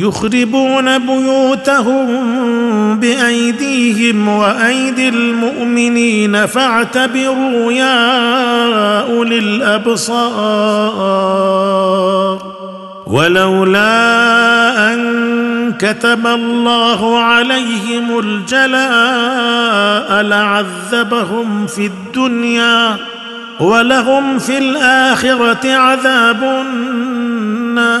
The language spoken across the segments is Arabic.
يخربون بيوتهم بأيديهم وأيدي المؤمنين فاعتبروا يا أولي الأبصار. ولولا أن كتب الله عليهم الجلاء لعذبهم في الدنيا ولهم في الآخرة عذاب النار.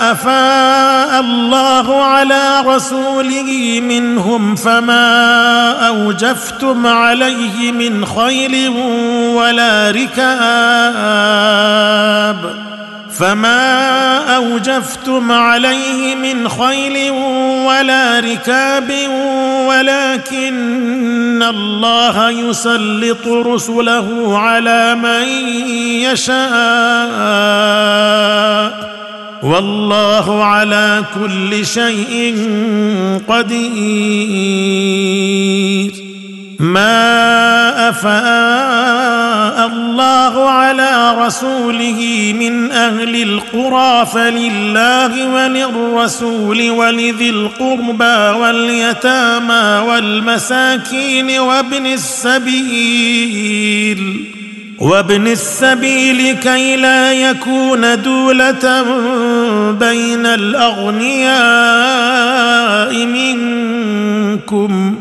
أفاء الله على رسوله منهم فما أوجفتم عليه من خيل ولا ركاب فما أوجفتم عليه من خيل ولا ركاب ولكن الله يسلط رسله على من يشاء والله على كل شيء قدير. ما أفاء الله على رسوله من أهل القرى فلله وللرسول ولذي القربى واليتامى والمساكين وابن السبيل. وابن السبيل كي لا يكون دولة بين الأغنياء منكم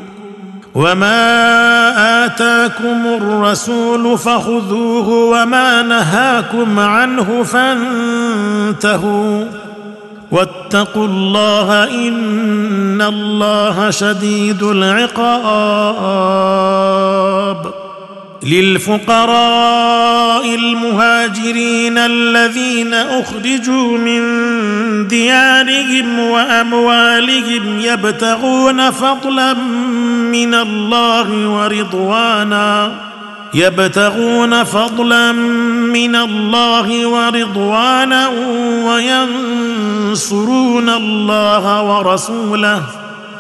وما آتاكم الرسول فخذوه وما نهاكم عنه فانتهوا واتقوا الله إن الله شديد العقاب للفقراء المهاجرين الذين أخرجوا من ديارهم وأموالهم يبتغون فضلا من الله ورضوانا يبتغون فضلا من الله ورضوانا وينصرون الله ورسوله.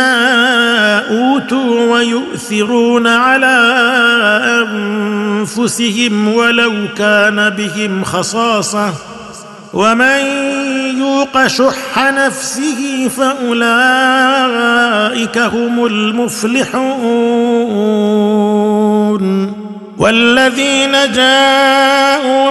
أوتوا ويؤثرون على أنفسهم ولو كان بهم خصاصة. ومن يوق شح نفسه فأولئك هم المفلحون. والذين جاءوا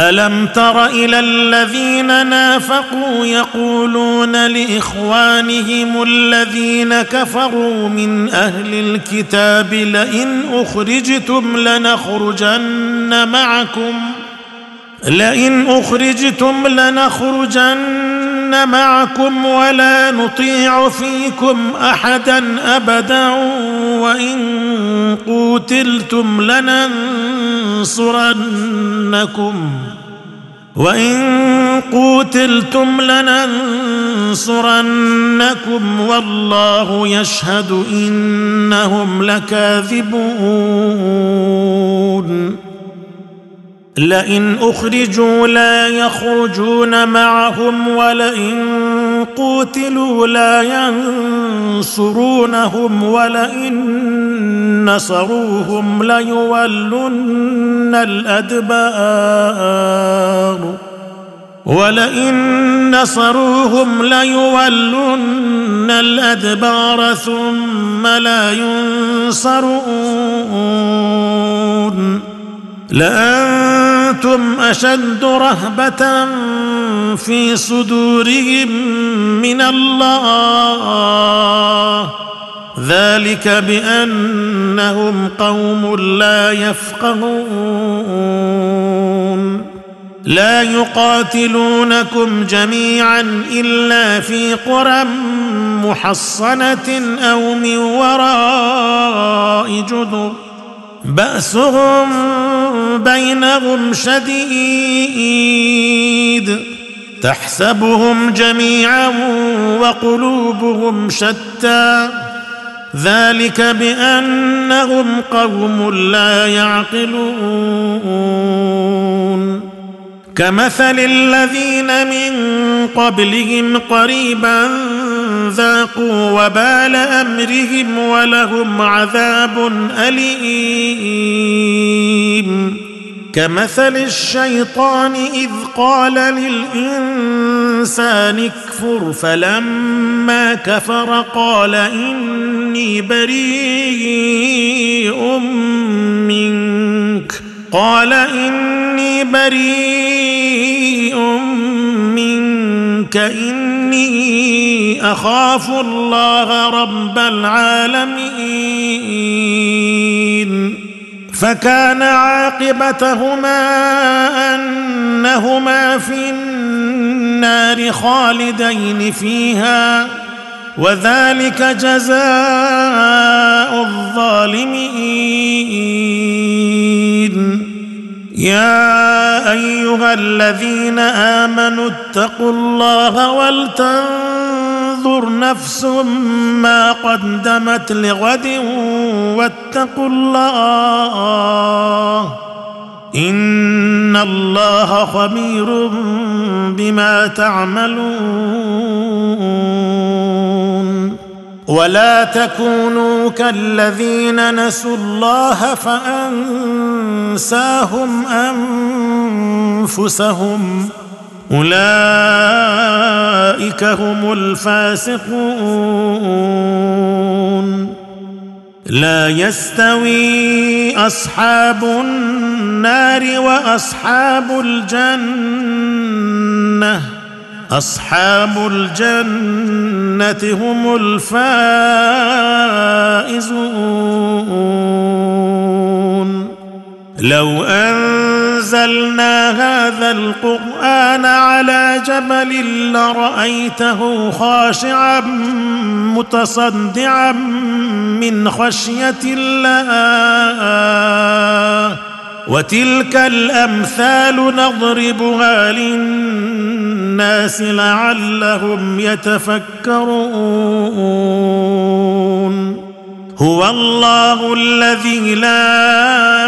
ألم تر إلى الذين نافقوا يقولون لإخوانهم الذين كفروا من أهل الكتاب لئن أخرجتم لنخرجن معكم لئن أخرجتم لنخرجن معكم ولا نطيع فيكم أحدا أبدا وإن قوتلتم لننصرنكم وإن قوتلتم لننصرنكم والله يشهد انهم لكاذبون لئن اخرجوا لا يخرجون معهم ولئن قوتلوا لا ينصرونهم ولئن نصروهم ليولن الادبار ولئن نصروهم ليولن الادبار ثم لا ينصرون لانتم اشد رهبه في صدورهم من الله. ذلك بأنهم قوم لا يفقهون. لا يقاتلونكم جميعا إلا في قرى محصنة أو من وراء جدر. بأسهم بينهم شديد. تحسبهم جميعا وقلوبهم شتى. ذلك بأنهم قوم لا يعقلون. كمثل الذين من قبلهم قريبا ذاقوا وبال أمرهم ولهم عذاب أليم. كمثل الشيطان إذ قال للإنسان اكفر فلما كفر قال إني بريء منك قال إني بريء منك إني أخاف الله رب العالمين فكان عاقبتهما أنهما في النار خالدين فيها وذلك جزاء الظالمين. يا أيها الذين آمنوا اتقوا الله ولتنظر نفس ما قدمت لغد واتقوا الله. إن الله خبير بما تعملون. ولا تكونوا كالذين نسوا الله فأنساهم أنفسهم. أولئك هم الفاسقون. لا يستوي أصحاب النار وأصحاب الجنة. أصحاب الجنة هم الفائزون. لو أنزلنا هذا القرآن على جبل لرأيته خاشعا متصدعا من خشية الله. وتلك الأمثال نضربها للناس لعلهم يتفكرون. هو الله الذي لا